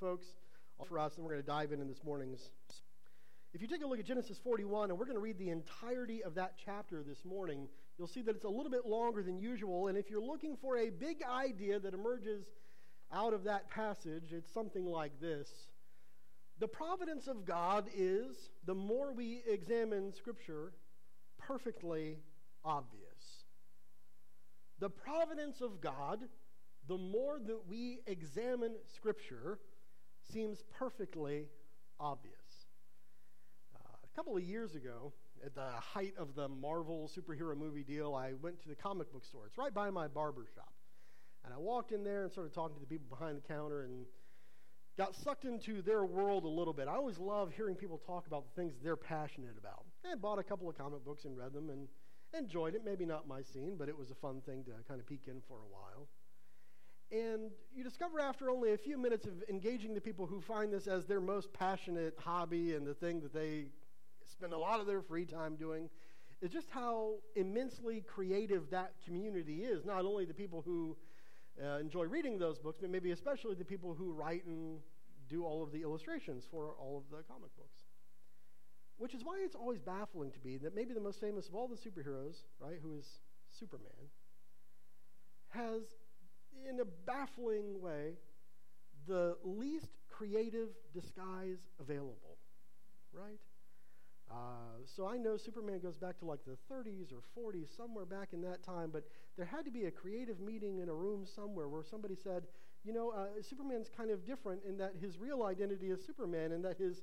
folks, for us, and we're going to dive in in this morning's. If you take a look at Genesis 41, and we're going to read the entirety of that chapter this morning, you'll see that it's a little bit longer than usual. And if you're looking for a big idea that emerges out of that passage, it's something like this The providence of God is, the more we examine Scripture, perfectly obvious. The providence of God, the more that we examine Scripture, seems perfectly obvious. Uh, a couple of years ago, at the height of the Marvel superhero movie deal, I went to the comic book store. It's right by my barber shop. And I walked in there and started talking to the people behind the counter and got sucked into their world a little bit. I always love hearing people talk about the things they're passionate about. I bought a couple of comic books and read them and enjoyed it. Maybe not my scene, but it was a fun thing to kind of peek in for a while. And you discover after only a few minutes of engaging the people who find this as their most passionate hobby and the thing that they spend a lot of their free time doing, is just how immensely creative that community is. Not only the people who uh, enjoy reading those books, but maybe especially the people who write and do all of the illustrations for all of the comic books. Which is why it's always baffling to me that maybe the most famous of all the superheroes, right, who is Superman, has, in a baffling way, the least creative disguise available, right? Uh, so I know Superman goes back to like the 30s or 40s, somewhere back in that time, but there had to be a creative meeting in a room somewhere where somebody said, you know, uh, Superman's kind of different in that his real identity is Superman and that his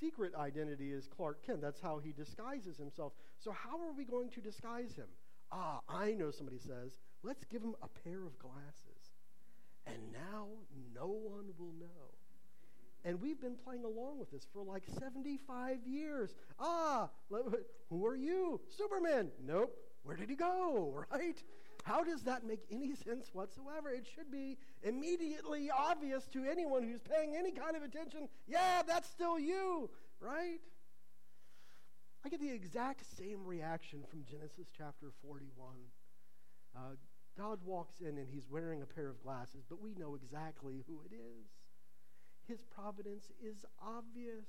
secret identity is Clark Kent. That's how he disguises himself. So, how are we going to disguise him? Ah, I know, somebody says. Let's give him a pair of glasses. And now no one will know. And we've been playing along with this for like 75 years. Ah, who are you? Superman. Nope. Where did he go? Right? How does that make any sense whatsoever? It should be immediately obvious to anyone who's paying any kind of attention. Yeah, that's still you, right? I get the exact same reaction from Genesis chapter 41. Uh, God walks in and he's wearing a pair of glasses, but we know exactly who it is. His providence is obvious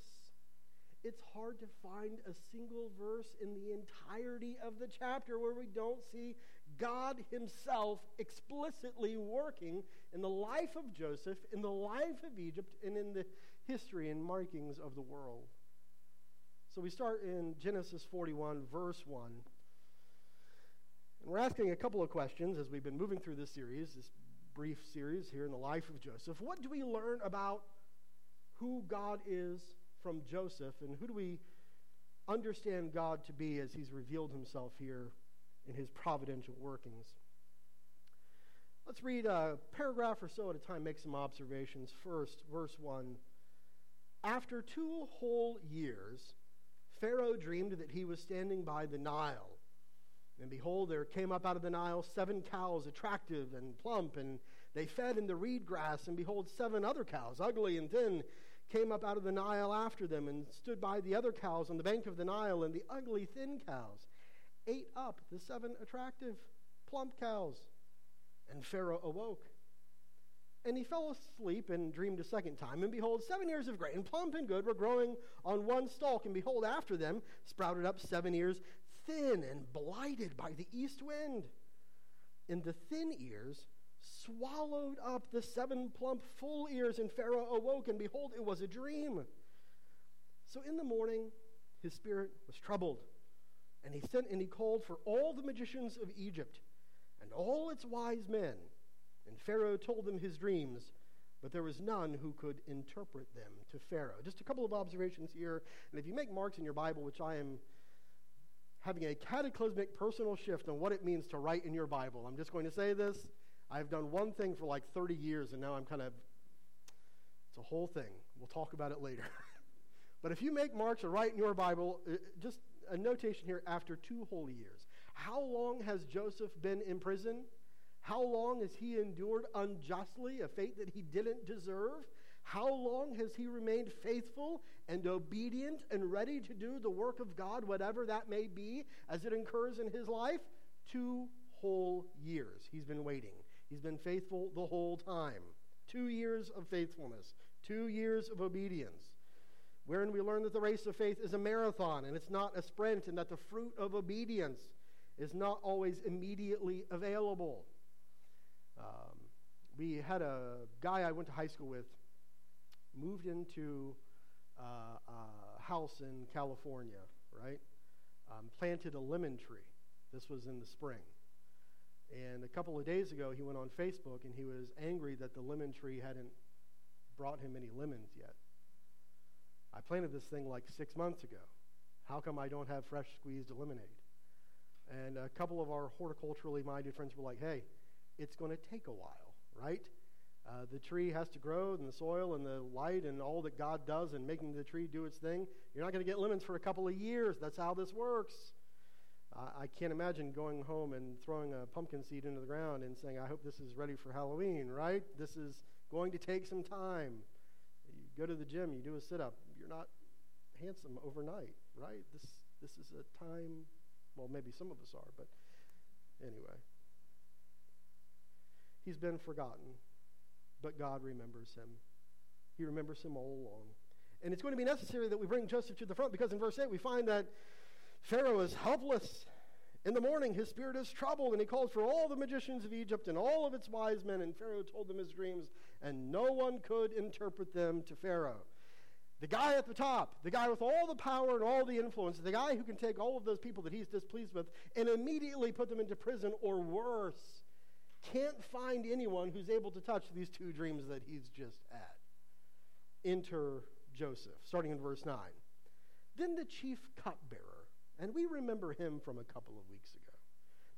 it's hard to find a single verse in the entirety of the chapter where we don't see God Himself explicitly working in the life of Joseph, in the life of Egypt, and in the history and markings of the world. So we start in Genesis 41, verse 1. We're asking a couple of questions as we've been moving through this series, this brief series here in the life of Joseph. What do we learn about who God is from Joseph, and who do we understand God to be as he's revealed himself here in his providential workings? Let's read a paragraph or so at a time, make some observations. First, verse 1. After two whole years, Pharaoh dreamed that he was standing by the Nile. And behold, there came up out of the Nile seven cows, attractive and plump, and they fed in the reed grass. And behold, seven other cows, ugly and thin, came up out of the Nile after them and stood by the other cows on the bank of the Nile, and the ugly, thin cows ate up the seven attractive, plump cows. And Pharaoh awoke. And he fell asleep and dreamed a second time. And behold, seven ears of grain, plump and good, were growing on one stalk. And behold, after them sprouted up seven ears, thin and blighted by the east wind. And the thin ears swallowed up the seven plump full ears, and Pharaoh awoke, and behold, it was a dream. So in the morning, his spirit was troubled, and he sent and he called for all the magicians of Egypt and all its wise men. And Pharaoh told them his dreams, but there was none who could interpret them to Pharaoh. Just a couple of observations here. And if you make marks in your Bible, which I am having a cataclysmic personal shift on what it means to write in your Bible, I'm just going to say this I've done one thing for like 30 years, and now I'm kind of, it's a whole thing. We'll talk about it later. but if you make marks or write in your Bible, uh, just a notation here after two whole years. How long has Joseph been in prison? How long has he endured unjustly a fate that he didn't deserve? How long has he remained faithful and obedient and ready to do the work of God, whatever that may be, as it incurs in his life? Two whole years he's been waiting. He's been faithful the whole time. Two years of faithfulness. Two years of obedience, wherein we learn that the race of faith is a marathon and it's not a sprint, and that the fruit of obedience is not always immediately available. Um, we had a guy I went to high school with moved into uh, a house in California, right? Um, planted a lemon tree. This was in the spring. And a couple of days ago, he went on Facebook and he was angry that the lemon tree hadn't brought him any lemons yet. I planted this thing like six months ago. How come I don't have fresh squeezed lemonade? And a couple of our horticulturally minded friends were like, hey, it's going to take a while, right? Uh, the tree has to grow and the soil and the light and all that God does in making the tree do its thing. You're not going to get lemons for a couple of years. That's how this works. Uh, I can't imagine going home and throwing a pumpkin seed into the ground and saying, I hope this is ready for Halloween, right? This is going to take some time. You go to the gym, you do a sit up. You're not handsome overnight, right? This, this is a time, well, maybe some of us are, but anyway. He's been forgotten but God remembers him. He remembers him all along. And it's going to be necessary that we bring Joseph to the front because in verse 8 we find that Pharaoh is helpless. In the morning, his spirit is troubled, and he calls for all the magicians of Egypt and all of its wise men. And Pharaoh told them his dreams, and no one could interpret them to Pharaoh. The guy at the top, the guy with all the power and all the influence, the guy who can take all of those people that he's displeased with and immediately put them into prison or worse can't find anyone who's able to touch these two dreams that he's just had. Enter Joseph, starting in verse 9. Then the chief cupbearer, and we remember him from a couple of weeks ago.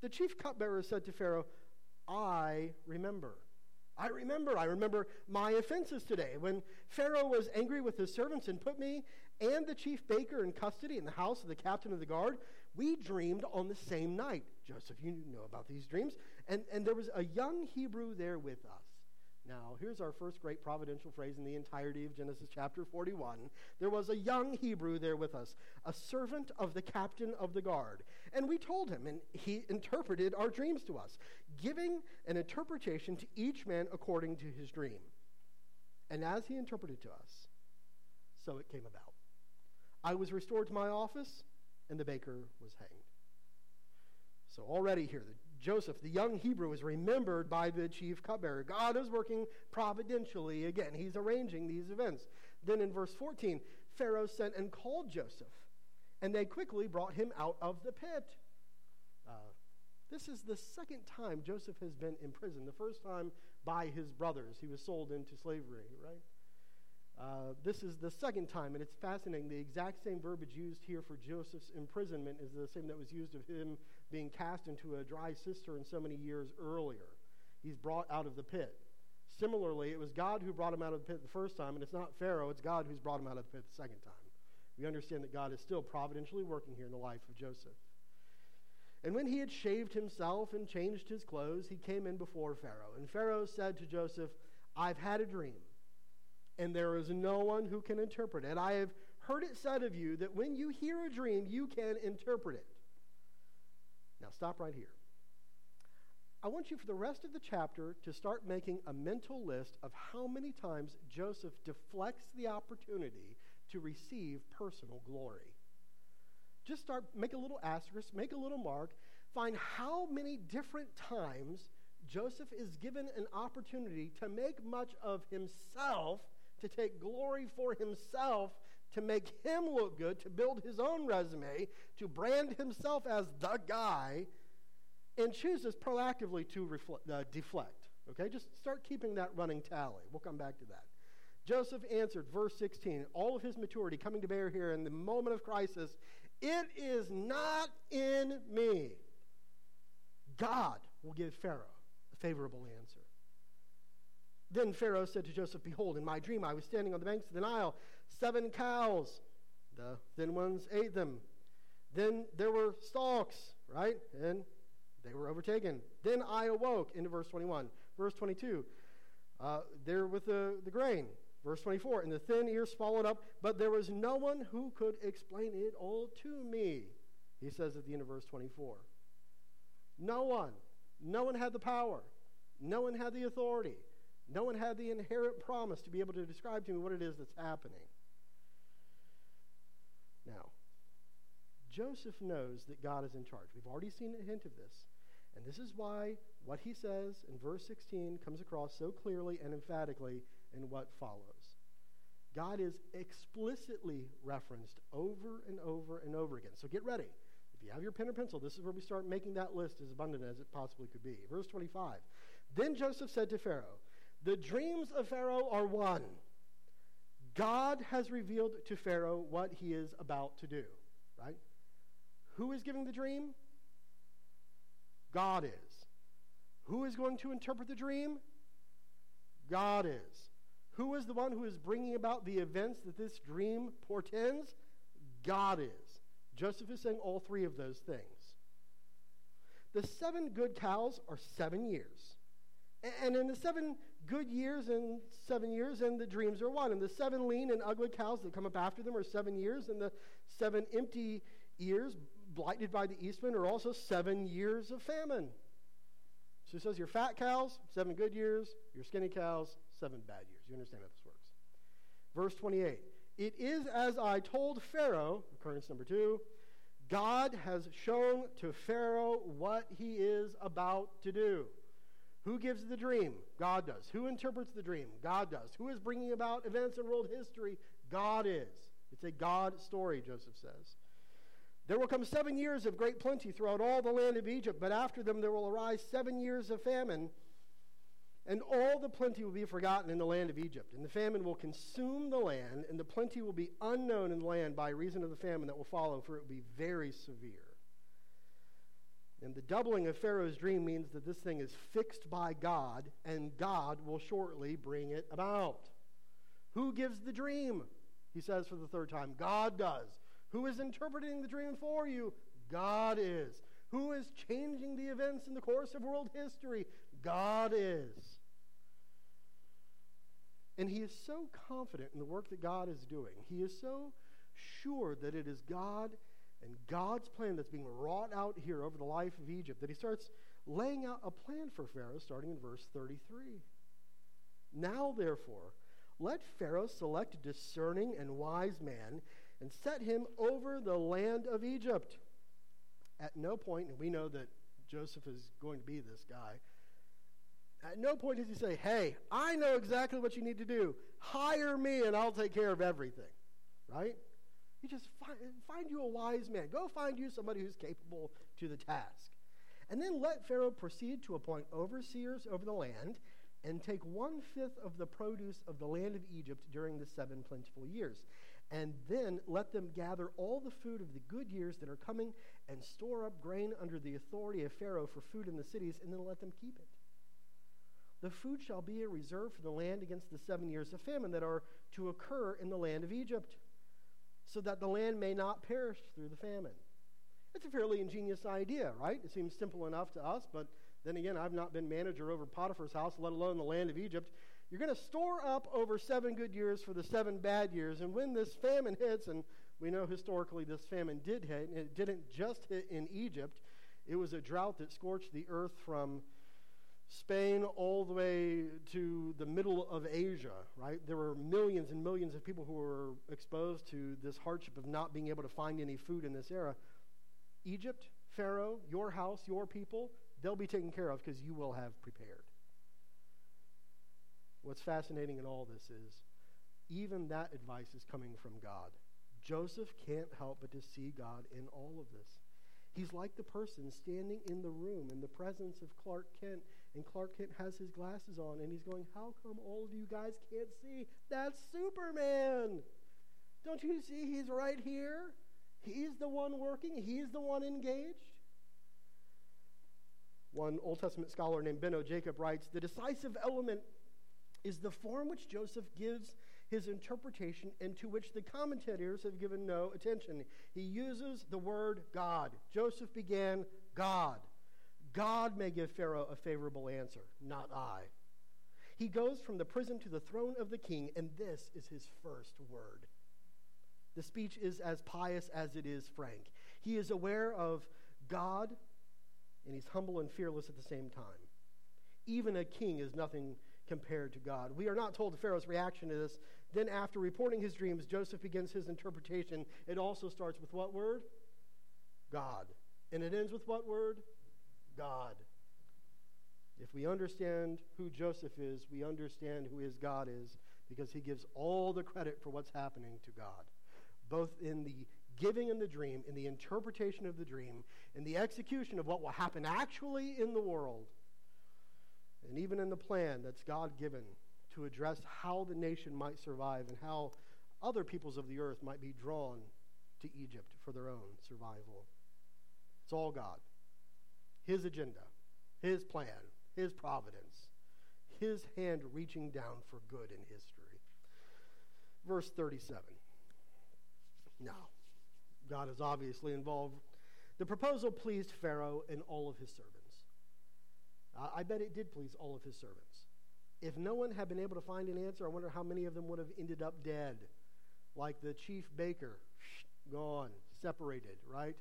The chief cupbearer said to Pharaoh, I remember. I remember. I remember my offenses today when Pharaoh was angry with his servants and put me and the chief baker in custody in the house of the captain of the guard. We dreamed on the same night. Joseph, you know about these dreams. And, and there was a young Hebrew there with us. Now, here's our first great providential phrase in the entirety of Genesis chapter 41. There was a young Hebrew there with us, a servant of the captain of the guard. And we told him, and he interpreted our dreams to us, giving an interpretation to each man according to his dream. And as he interpreted to us, so it came about. I was restored to my office, and the baker was hanged. So already here, the Joseph, the young Hebrew, is remembered by the chief cupbearer. God is working providentially again. He's arranging these events. Then in verse 14, Pharaoh sent and called Joseph, and they quickly brought him out of the pit. Uh, this is the second time Joseph has been imprisoned. The first time by his brothers. He was sold into slavery, right? Uh, this is the second time, and it's fascinating. The exact same verbiage used here for Joseph's imprisonment is the same that was used of him being cast into a dry cistern so many years earlier. He's brought out of the pit. Similarly, it was God who brought him out of the pit the first time, and it's not Pharaoh, it's God who's brought him out of the pit the second time. We understand that God is still providentially working here in the life of Joseph. And when he had shaved himself and changed his clothes, he came in before Pharaoh. And Pharaoh said to Joseph, I've had a dream and there is no one who can interpret it. I have heard it said of you that when you hear a dream, you can interpret it. Now, stop right here. I want you for the rest of the chapter to start making a mental list of how many times Joseph deflects the opportunity to receive personal glory. Just start, make a little asterisk, make a little mark, find how many different times Joseph is given an opportunity to make much of himself to take glory for himself, to make him look good, to build his own resume, to brand himself as the guy, and chooses proactively to uh, deflect. Okay, just start keeping that running tally. We'll come back to that. Joseph answered, verse 16, all of his maturity coming to bear here in the moment of crisis, it is not in me. God will give Pharaoh a favorable answer. Then Pharaoh said to Joseph, Behold, in my dream I was standing on the banks of the Nile. Seven cows, the thin ones ate them. Then there were stalks, right? And they were overtaken. Then I awoke, into verse 21. Verse 22, uh, there with the, the grain. Verse 24, and the thin ears swallowed up, but there was no one who could explain it all to me. He says at the end of verse 24. No one. No one had the power. No one had the authority. No one had the inherent promise to be able to describe to me what it is that's happening. Now, Joseph knows that God is in charge. We've already seen a hint of this. And this is why what he says in verse 16 comes across so clearly and emphatically in what follows. God is explicitly referenced over and over and over again. So get ready. If you have your pen or pencil, this is where we start making that list as abundant as it possibly could be. Verse 25. Then Joseph said to Pharaoh, The dreams of Pharaoh are one. God has revealed to Pharaoh what he is about to do, right? Who is giving the dream? God is. Who is going to interpret the dream? God is. Who is the one who is bringing about the events that this dream portends? God is. Joseph is saying all three of those things. The seven good cows are seven years. And in the seven good years and seven years, and the dreams are one. And the seven lean and ugly cows that come up after them are seven years, and the seven empty years, blighted by the east wind, are also seven years of famine. So he says your fat cows, seven good years, your skinny cows, seven bad years. You understand how this works. Verse 28 It is as I told Pharaoh, occurrence number two, God has shown to Pharaoh what he is about to do. Who gives the dream? God does. Who interprets the dream? God does. Who is bringing about events in world history? God is. It's a God story, Joseph says. There will come seven years of great plenty throughout all the land of Egypt, but after them there will arise seven years of famine and all the plenty will be forgotten in the land of Egypt, and the famine will consume the land, and the plenty will be unknown in the land by reason of the famine that will follow, for it will be very severe. And the doubling of Pharaoh's dream means that this thing is fixed by God, and God will shortly bring it about. Who gives the dream? He says for the third time, God does. Who is interpreting the dream for you? God is. Who is changing the events in the course of world history? God is. And he is so confident in the work that God is doing. He is so sure that it is God and God's plan that's being wrought out here over the life of Egypt that he starts laying out a plan for Pharaoh starting in verse 33. Now, therefore, let Pharaoh select a discerning and wise man and set him over the land of Egypt. At no point, and we know that Joseph is going to be this guy, at no point does he say, Hey, I know exactly what you need to do. Hire me and I'll take care of everything. Right? He just find, find you a wise man. Go find you somebody who's capable to the task. And then let Pharaoh proceed to appoint overseers over the land and take one fifth of the produce of the land of Egypt during the seven plentiful years. And then let them gather all the food of the good years that are coming and store up grain under the authority of Pharaoh for food in the cities, and then let them keep it. The food shall be a reserve for the land against the seven years of famine that are to occur in the land of Egypt, so that the land may not perish through the famine. It's a fairly ingenious idea, right? It seems simple enough to us, but then again, I've not been manager over Potiphar's house, let alone the land of Egypt. You're going to store up over seven good years for the seven bad years, and when this famine hits, and we know historically this famine did hit, and it didn't just hit in Egypt, it was a drought that scorched the earth from Spain all the way to the middle of Asia, right? There were millions and millions of people who were exposed to this hardship of not being able to find any food in this era. Egypt, Pharaoh, your house, your people, they'll be taken care of because you will have prepared. What's fascinating in all this is even that advice is coming from God. Joseph can't help but to see God in all of this. He's like the person standing in the room in the presence of Clark Kent and Clark Kent has his glasses on and he's going, How come all of you guys can't see? That's Superman. Don't you see he's right here? He's the one working, he's the one engaged. One Old Testament scholar named Benno Jacob writes The decisive element is the form which Joseph gives his interpretation and to which the commentators have given no attention. He uses the word God. Joseph began God. God may give Pharaoh a favorable answer, not I. He goes from the prison to the throne of the king, and this is his first word. The speech is as pious as it is frank. He is aware of God, and he's humble and fearless at the same time. Even a king is nothing compared to God. We are not told Pharaoh's reaction to this. Then, after reporting his dreams, Joseph begins his interpretation. It also starts with what word? God. And it ends with what word? God. If we understand who Joseph is, we understand who his God is because he gives all the credit for what's happening to God, both in the giving in the dream, in the interpretation of the dream, in the execution of what will happen actually in the world, and even in the plan that's God given to address how the nation might survive and how other peoples of the earth might be drawn to Egypt for their own survival. It's all God. His agenda, His plan, His providence, His hand reaching down for good in history. Verse 37. Now, God is obviously involved. The proposal pleased Pharaoh and all of his servants. I bet it did please all of his servants. If no one had been able to find an answer, I wonder how many of them would have ended up dead, like the chief baker, gone, separated, right?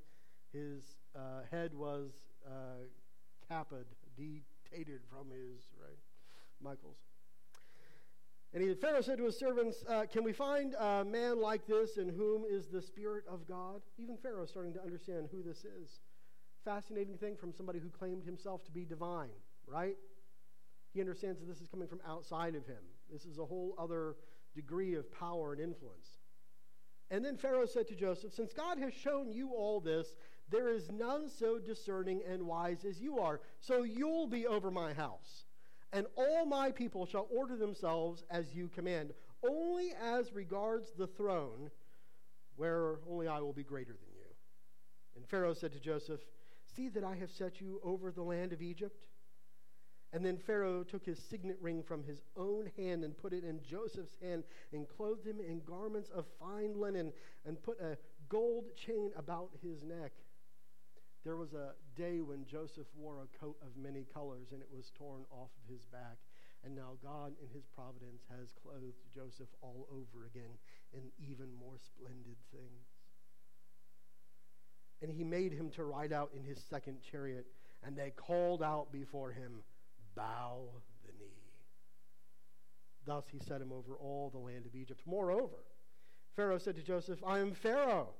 His uh, head was uh, caped, detated from his, right? Michael's. And he, Pharaoh said to his servants, uh, Can we find a man like this in whom is the Spirit of God? Even Pharaoh is starting to understand who this is. Fascinating thing from somebody who claimed himself to be divine, right? He understands that this is coming from outside of him. This is a whole other degree of power and influence. And then Pharaoh said to Joseph, Since God has shown you all this, there is none so discerning and wise as you are. So you'll be over my house and all my people shall order themselves as you command, only as regards the throne, where only I will be greater than you. And Pharaoh said to Joseph, See that I have set you over the land of Egypt. And then Pharaoh took his signet ring from his own hand and put it in Joseph's hand and clothed him in garments of fine linen and put a gold chain about his neck. There was a day when Joseph wore a coat of many colors and it was torn off of his back. And now God, in his providence, has clothed Joseph all over again in even more splendid things. And he made him to ride out in his second chariot, and they called out before him, Bow the knee. Thus he set him over all the land of Egypt. Moreover, Pharaoh said to Joseph, I am Pharaoh,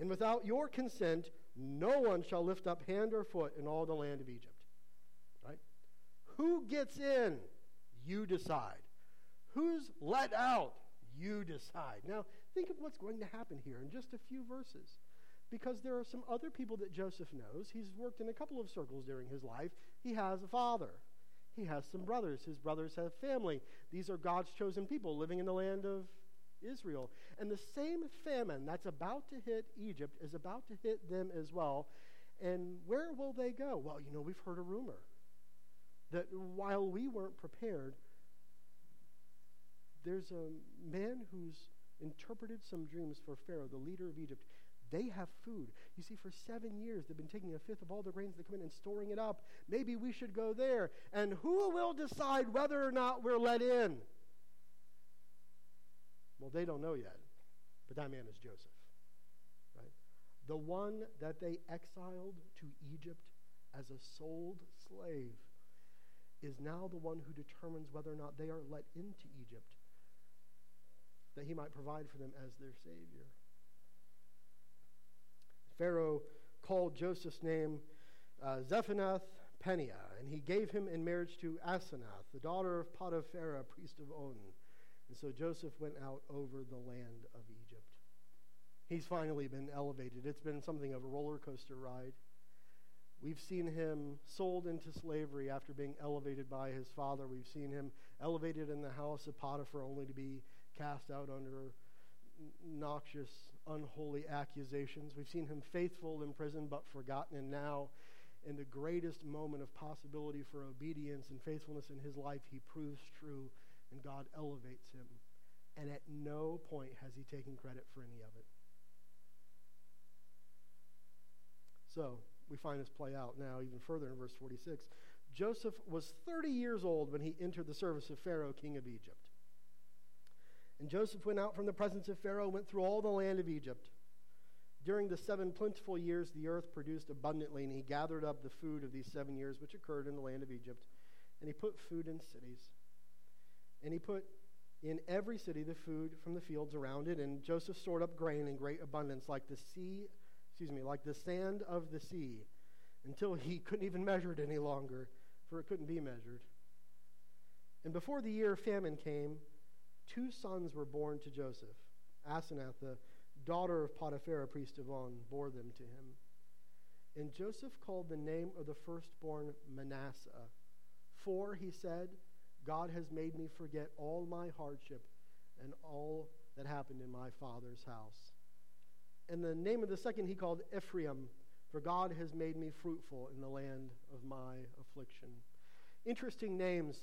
and without your consent, no one shall lift up hand or foot in all the land of Egypt. Right? Who gets in? You decide. Who's let out? You decide. Now, think of what's going to happen here in just a few verses. Because there are some other people that Joseph knows. He's worked in a couple of circles during his life. He has a father. He has some brothers. His brothers have family. These are God's chosen people living in the land of Israel. And the same famine that's about to hit Egypt is about to hit them as well. And where will they go? Well, you know, we've heard a rumor that while we weren't prepared, there's a man who's interpreted some dreams for Pharaoh, the leader of Egypt. They have food. You see, for seven years, they've been taking a fifth of all the grains that come in and storing it up. Maybe we should go there. And who will decide whether or not we're let in? Well, they don't know yet, but that man is Joseph. Right? The one that they exiled to Egypt as a sold slave is now the one who determines whether or not they are let into Egypt, that he might provide for them as their Savior. Pharaoh called Joseph's name uh, Zaphenath Paneah, and he gave him in marriage to Asenath, the daughter of Potiphera, priest of On. And so Joseph went out over the land of Egypt. He's finally been elevated. It's been something of a roller coaster ride. We've seen him sold into slavery after being elevated by his father. We've seen him elevated in the house of Potiphar only to be cast out under noxious, unholy accusations. We've seen him faithful in prison but forgotten, and now, in the greatest moment of possibility for obedience and faithfulness in his life, he proves true and God elevates him. And at no point has he taken credit for any of it. So we find this play out now even further in verse 46. Joseph was 30 years old when he entered the service of Pharaoh, king of Egypt. And Joseph went out from the presence of Pharaoh, went through all the land of Egypt. During the seven plentiful years, the earth produced abundantly, and he gathered up the food of these seven years which occurred in the land of Egypt, and he put food in cities. And he put in every city the food from the fields around it, and Joseph stored up grain in great abundance, like the sea, excuse me, like the sand of the sea, until he couldn't even measure it any longer, for it couldn't be measured. And before the year of famine came, two sons were born to Joseph. Asenath, the daughter of Potiphar, priest of On, bore them to him. And Joseph called the name of the firstborn Manasseh. For, he said, God has made me forget all my hardship and all that happened in my father's house. And the name of the second he called Ephraim, for God has made me fruitful in the land of my affliction. Interesting names,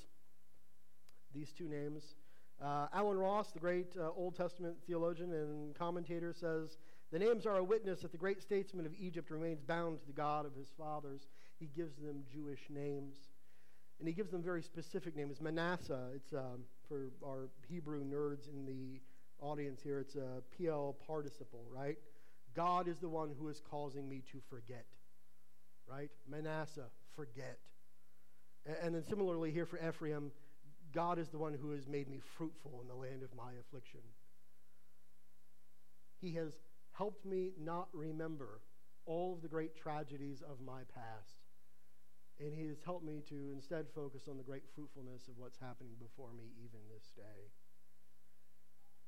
these two names. Uh, Allen Ross, the great uh, Old Testament theologian and commentator, says the names are a witness that the great statesman of Egypt remains bound to the God of his fathers. He gives them Jewish names. And he gives them very specific names. Manasseh, it's um, for our Hebrew nerds in the audience here, it's a Piel participle, right? God is the one who is causing me to forget, right? Manasseh, forget. And then similarly here for Ephraim, God is the one who has made me fruitful in the land of my affliction. He has helped me not remember all of the great tragedies of my past. And he has helped me to instead focus on the great fruitfulness of what's happening before me even this day.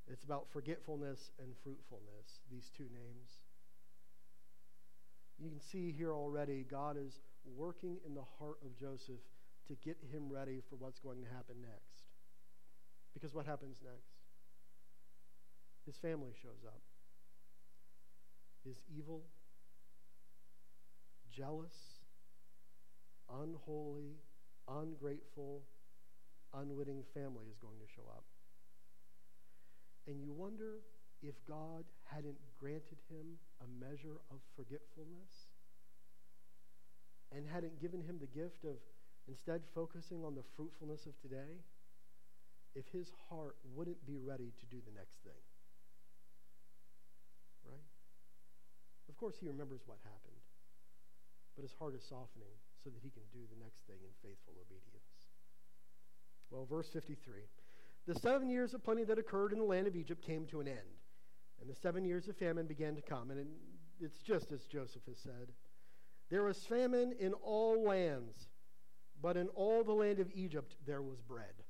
It's about forgetfulness and fruitfulness, these two names. You can see here already, God is working in the heart of Joseph to get him ready for what's going to happen next. Because what happens next? His family shows up. Is evil, jealous, unholy, ungrateful, unwitting family is going to show up. And you wonder if God hadn't granted him a measure of forgetfulness and hadn't given him the gift of instead focusing on the fruitfulness of today, if his heart wouldn't be ready to do the next thing. Right? Of course, he remembers what happened, but his heart is softening so that he can do the next thing in faithful obedience. Well, verse 53 The seven years of plenty that occurred in the land of Egypt came to an end, and the seven years of famine began to come. And it's just as Joseph has said there was famine in all lands, but in all the land of Egypt there was bread.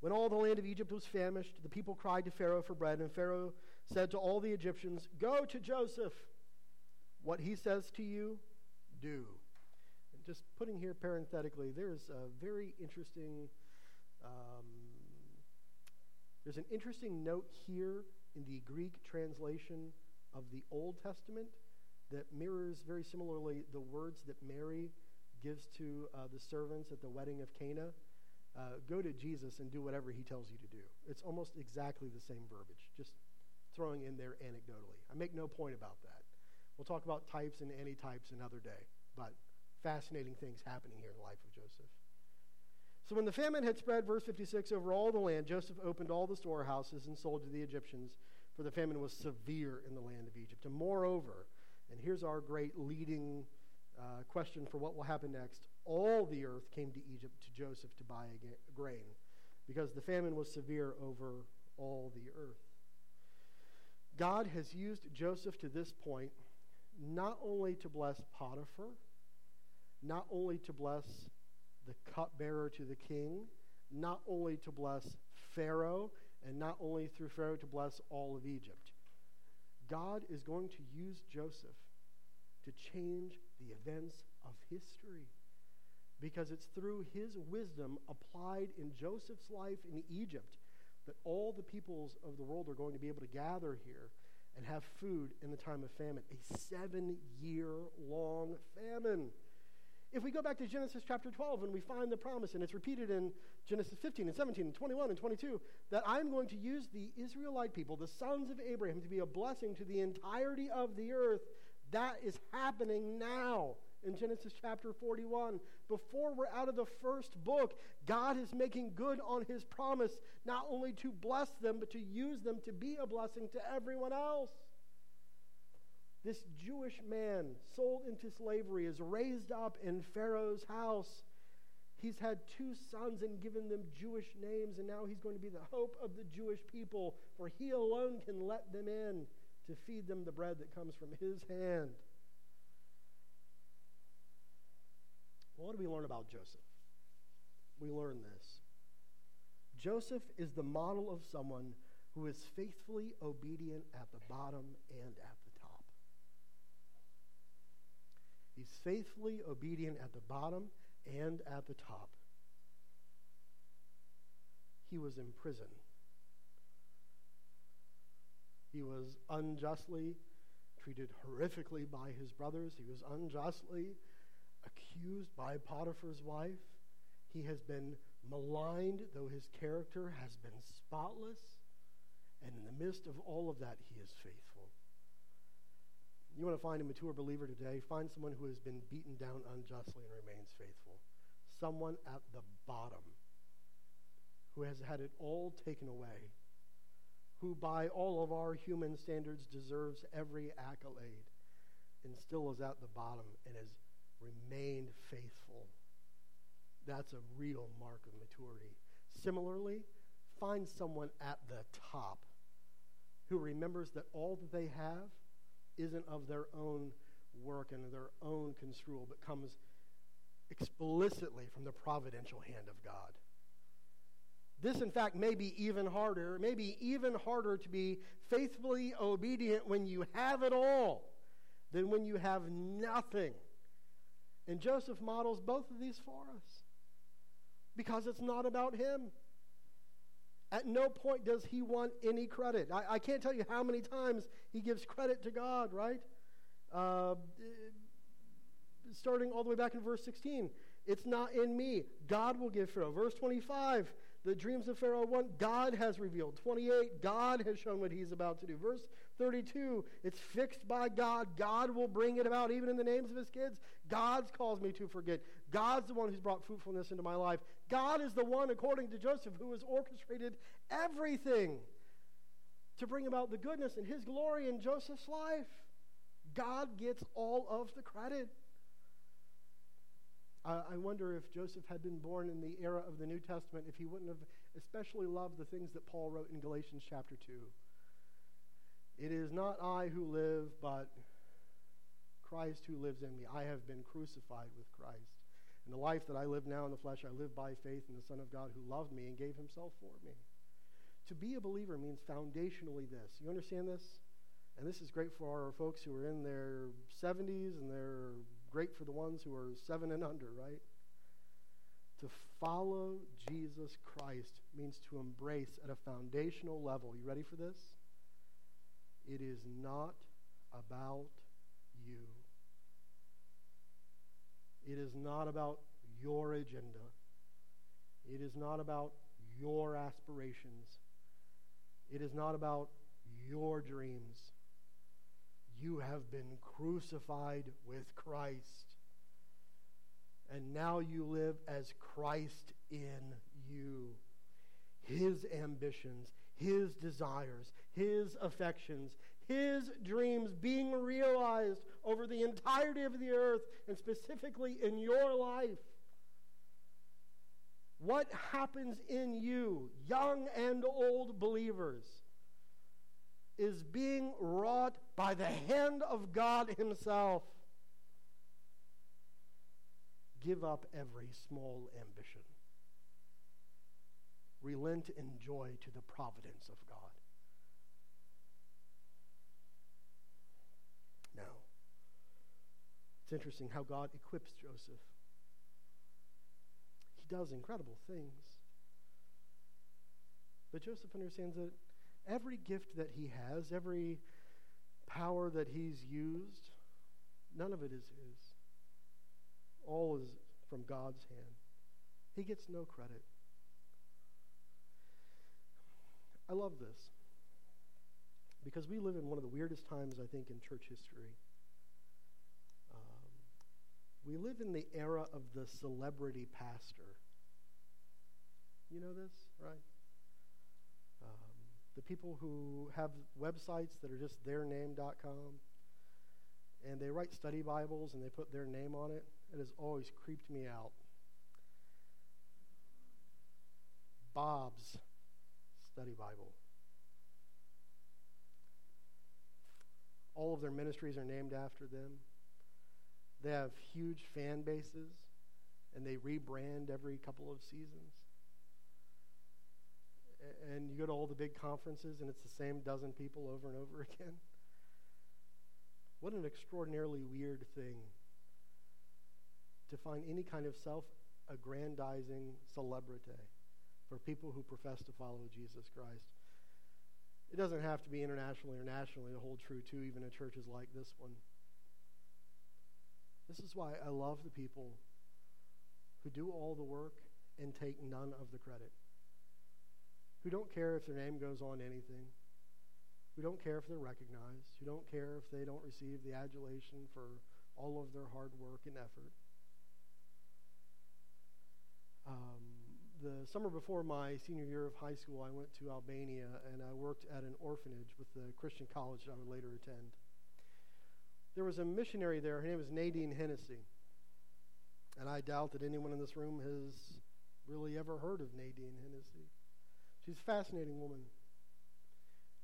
When all the land of Egypt was famished, the people cried to Pharaoh for bread, and Pharaoh said to all the Egyptians, Go to Joseph. What he says to you, do. And just putting here parenthetically, there's a very interesting. Um, there's an interesting note here in the Greek translation of the Old Testament that mirrors very similarly the words that Mary gives to uh, the servants at the wedding of Cana. Uh, go to Jesus and do whatever he tells you to do. It's almost exactly the same verbiage, just throwing in there anecdotally. I make no point about that. We'll talk about types and antitypes another day, but fascinating things happening here in the life of Joseph. So when the famine had spread, verse 56, over all the land, Joseph opened all the storehouses and sold to the Egyptians, for the famine was severe in the land of Egypt. And moreover, and here's our great leading uh, question for what will happen next all the earth came to Egypt to Joseph to buy grain, because the famine was severe over all the earth. God has used Joseph to this point not only to bless Potiphar, not only to bless the cupbearer to the king, not only to bless Pharaoh, and not only through Pharaoh to bless all of Egypt. God is going to use Joseph to change the events of history because it's through his wisdom applied in Joseph's life in Egypt that all the peoples of the world are going to be able to gather here and have food in the time of famine. A seven year long famine. If we go back to Genesis chapter 12 and we find the promise, and it's repeated in Genesis 15 and 17 and 21 and 22, that I'm going to use the Israelite people, the sons of Abraham, to be a blessing to the entirety of the earth, that is happening now in Genesis chapter 41. Before we're out of the first book, God is making good on his promise, not only to bless them, but to use them to be a blessing to everyone else. This Jewish man sold into slavery is raised up in Pharaoh's house. He's had two sons and given them Jewish names, and now he's going to be the hope of the Jewish people, for he alone can let them in to feed them the bread that comes from his hand. Well, what do we learn about Joseph? We learn this. Joseph is the model of someone who is faithfully obedient at the bottom and at the top. He's faithfully obedient at the bottom and at the top. He was in prison. He was unjustly treated horrifically by his brothers. He was unjustly accused by Potiphar's wife. He has been maligned, though his character has been spotless. And in the midst of all of that, he is faithful. You want to find a mature believer today? Find someone who has been beaten down unjustly and remains faithful. Someone at the bottom who has had it all taken away, who by all of our human standards deserves every accolade, and still is at the bottom and has remained faithful. That's a real mark of maturity. Similarly, find someone at the top who remembers that all that they have isn't of their own work and their own construal, but comes explicitly from the providential hand of God. This, in fact, may be even harder, may be even harder to be faithfully obedient when you have it all than when you have nothing. And Joseph models both of these for us because it's not about him. At no point does he want any credit. I, I can't tell you how many times he gives credit to God, right? Uh, starting all the way back in verse 16. It's not in me. God will give Pharaoh. Verse 25, the dreams of Pharaoh 1, God has revealed. 28, God has shown what he's about to do. Verse 32, it's fixed by God. God will bring it about, even in the names of his kids. God's caused me to forget. God's the one who's brought fruitfulness into my life. God is the one, according to Joseph, who has orchestrated everything to bring about the goodness and his glory in Joseph's life. God gets all of the credit. I wonder if Joseph had been born in the era of the New Testament, if he wouldn't have especially loved the things that Paul wrote in Galatians chapter 2. It is not I who live, but Christ who lives in me. I have been crucified with Christ. And the life that I live now in the flesh, I live by faith in the Son of God who loved me and gave himself for me. To be a believer means foundationally this. You understand this? And this is great for our folks who are in their 70s and they're great for the ones who are seven and under, right? To follow Jesus Christ means to embrace at a foundational level. You ready for this? It is not about you. It is not about your agenda. It is not about your aspirations. It is not about your dreams. You have been crucified with Christ. And now you live as Christ in you. His ambitions, his desires, his affections, his dreams being realized over the entirety of the earth and specifically in your life. What happens in you, young and old believers, is being wrought by the hand of God Himself. Give up every small ambition. Relent in joy to the providence of God. Now, it's interesting how God equips Joseph. He does incredible things. But Joseph understands that every gift that he has, every power that he's used, none of it is his. All is from God's hand. He gets no credit. I love this because we live in one of the weirdest times, I think, in church history. Um, we live in the era of the celebrity pastor. You know this, right? The people who have websites that are just theirname.com and they write study Bibles and they put their name on it, it has always creeped me out. Bob's Study Bible. All of their ministries are named after them. They have huge fan bases, and they rebrand every couple of seasons. And you go to all the big conferences, and it's the same dozen people over and over again. What an extraordinarily weird thing to find any kind of self aggrandizing celebrity for people who profess to follow Jesus Christ. It doesn't have to be internationally or nationally to hold true to even in churches like this one. This is why I love the people who do all the work and take none of the credit. Who don't care if their name goes on anything. Who don't care if they're recognized. Who don't care if they don't receive the adulation for all of their hard work and effort. Um, the summer before my senior year of high school, I went to Albania and I worked at an orphanage with the Christian college that I would later attend. There was a missionary there. Her name was Nadine Hennessy. And I doubt that anyone in this room has really ever heard of Nadine Hennessy. She's a fascinating woman.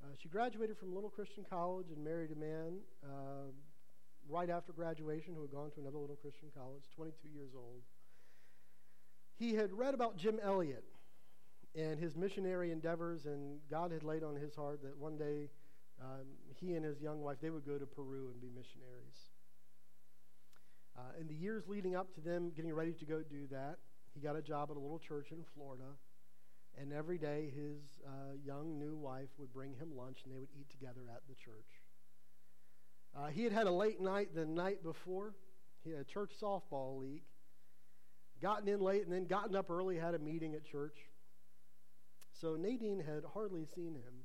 Uh, she graduated from Little Christian College and married a man uh, right after graduation who had gone to another Little Christian College, 22 years old he had read about Jim Elliot and his missionary endeavors, and God had laid on his heart that one day um, he and his young wife they would go to Peru and be missionaries. Uh, in the years leading up to them getting ready to go do that, he got a job at a little church in Florida, and every day his uh, young new wife would bring him lunch, and they would eat together at the church. Uh, he had had a late night the night before. He had a church softball league gotten in late and then gotten up early, had a meeting at church. So Nadine had hardly seen him.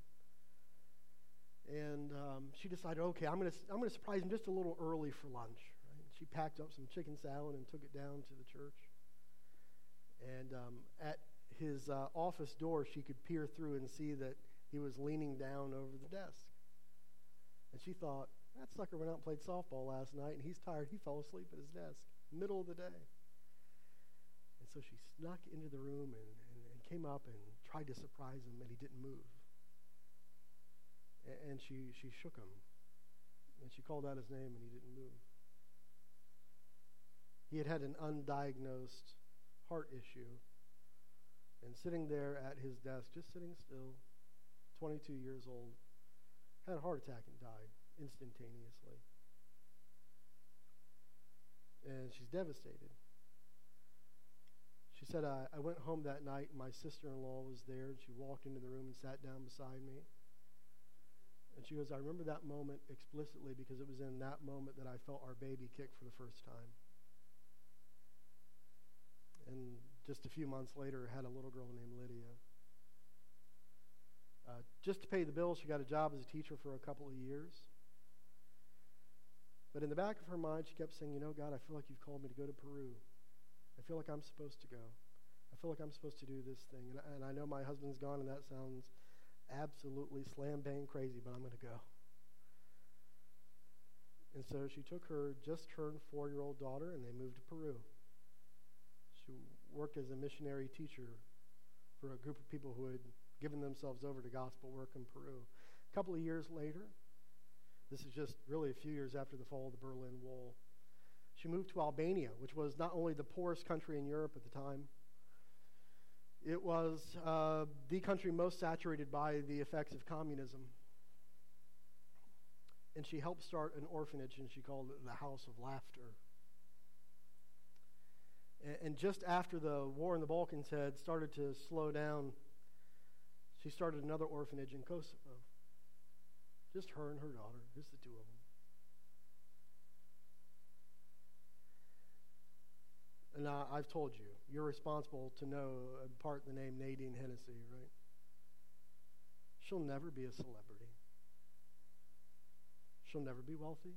And um, she decided, okay, I'm going to I'm gonna surprise him just a little early for lunch. Right? She packed up some chicken salad and took it down to the church. And um, at his uh, office door, she could peer through and see that he was leaning down over the desk. And she thought, that sucker went out and played softball last night, and he's tired. He fell asleep at his desk, middle of the day And so she snuck into the room and, and, and came up and tried to surprise him, and he didn't move. And, and she, she shook him. And she called out his name, and he didn't move. He had had an undiagnosed heart issue. And sitting there at his desk, just sitting still, 22 years old, had a heart attack and died instantaneously. And she's devastated. She said, I, I went home that night, and my sister in law was there, and she walked into the room and sat down beside me. And she goes, I remember that moment explicitly because it was in that moment that I felt our baby kick for the first time. And just a few months later, had a little girl named Lydia. Uh, just to pay the bills, she got a job as a teacher for a couple of years. But in the back of her mind, she kept saying, You know, God, I feel like you've called me to go to Peru. I feel like I'm supposed to go. I feel like I'm supposed to do this thing. And, and I know my husband's gone, and that sounds absolutely slam bang crazy, but I'm going to go. And so she took her just turned four year old daughter and they moved to Peru. Worked as a missionary teacher for a group of people who had given themselves over to gospel work in Peru. A couple of years later, this is just really a few years after the fall of the Berlin Wall, she moved to Albania, which was not only the poorest country in Europe at the time, it was uh, the country most saturated by the effects of communism. And she helped start an orphanage, and she called it the House of Laughter. And, just after the war in the Balkans had started to slow down, she started another orphanage in Kosovo. Just her and her daughter, just the two of them. And I, I've told you, you're responsible to know, part the name Nadine Hennessy, right? She'll never be a celebrity. She'll never be wealthy.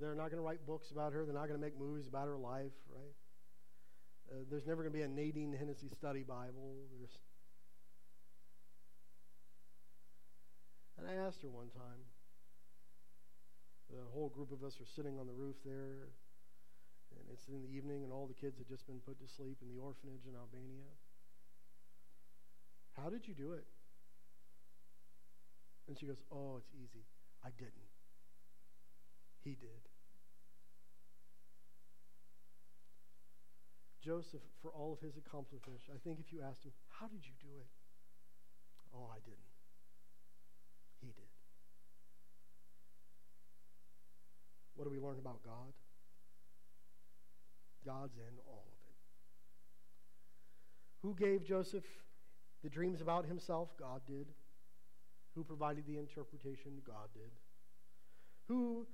They're not going to write books about her. They're not going to make movies about her life, right? Uh, there's never going to be a Nadine Hennessy study Bible. There's... And I asked her one time. The whole group of us are sitting on the roof there and it's in the evening, and all the kids had just been put to sleep in the orphanage in Albania. How did you do it? And she goes, Oh, it's easy. I didn't. He did. Joseph, for all of his accomplishments, I think if you asked him, How did you do it? Oh, I didn't. He did. What do we learn about God? God's in all of it. Who gave Joseph the dreams about himself? God did. Who provided the interpretation? God did. Who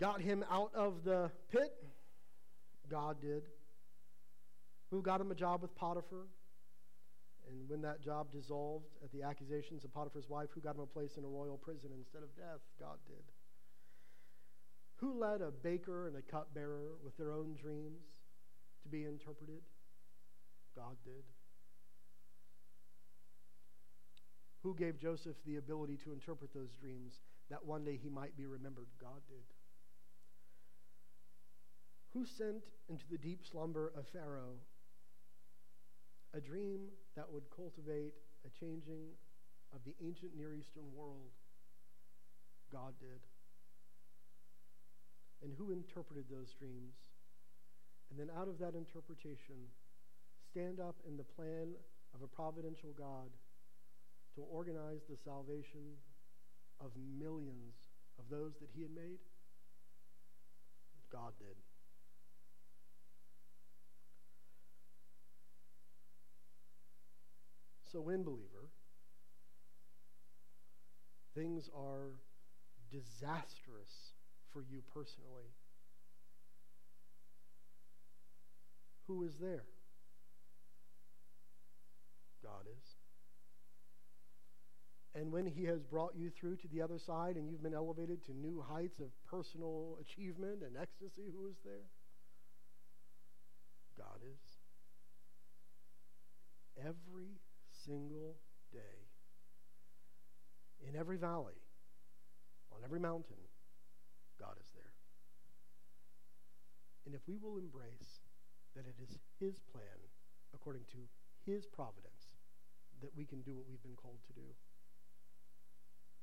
got him out of the pit? God did. Who got him a job with Potiphar? And when that job dissolved at the accusations of Potiphar's wife, who got him a place in a royal prison instead of death? God did. Who led a baker and a cupbearer with their own dreams to be interpreted? God did. Who gave Joseph the ability to interpret those dreams that one day he might be remembered? God did. Who sent into the deep slumber of Pharaoh a dream that would cultivate a changing of the ancient Near Eastern world? God did and who interpreted those dreams. And then out of that interpretation, stand up in the plan of a providential God to organize the salvation of millions of those that he had made? God did. So, when, believer, things are disastrous for you personally? Who is there? God is. And when He has brought you through to the other side and you've been elevated to new heights of personal achievement and ecstasy, who is there? God is. Every single day, in every valley, on every mountain, God is there. And if we will embrace that it is His plan, according to His providence, that we can do what we've been called to do,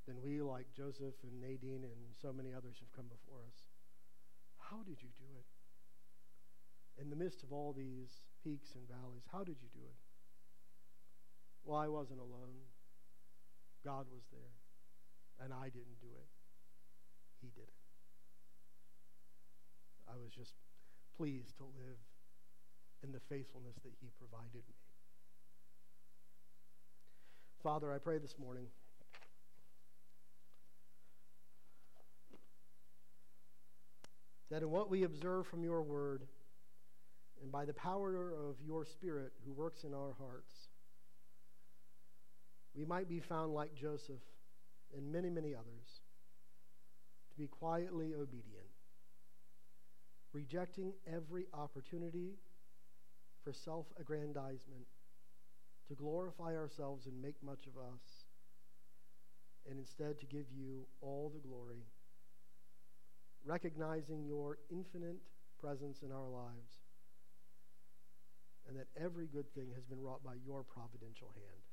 then we, like Joseph and Nadine and so many others who've come before us, how did you do it? In the midst of all these peaks and valleys, how did you do it? Well, I wasn't alone. God was there, and I didn't do it. He did it. I was just pleased to live in the faithfulness that He provided me. Father, I pray this morning. That in what we observe from your word, and by the power of your Spirit who works in our hearts, we might be found like Joseph and many, many others, to be quietly obedient rejecting every opportunity for self aggrandizement, to glorify ourselves and make much of us, and instead to give you all the glory, recognizing your infinite presence in our lives, and that every good thing has been wrought by your providential hand.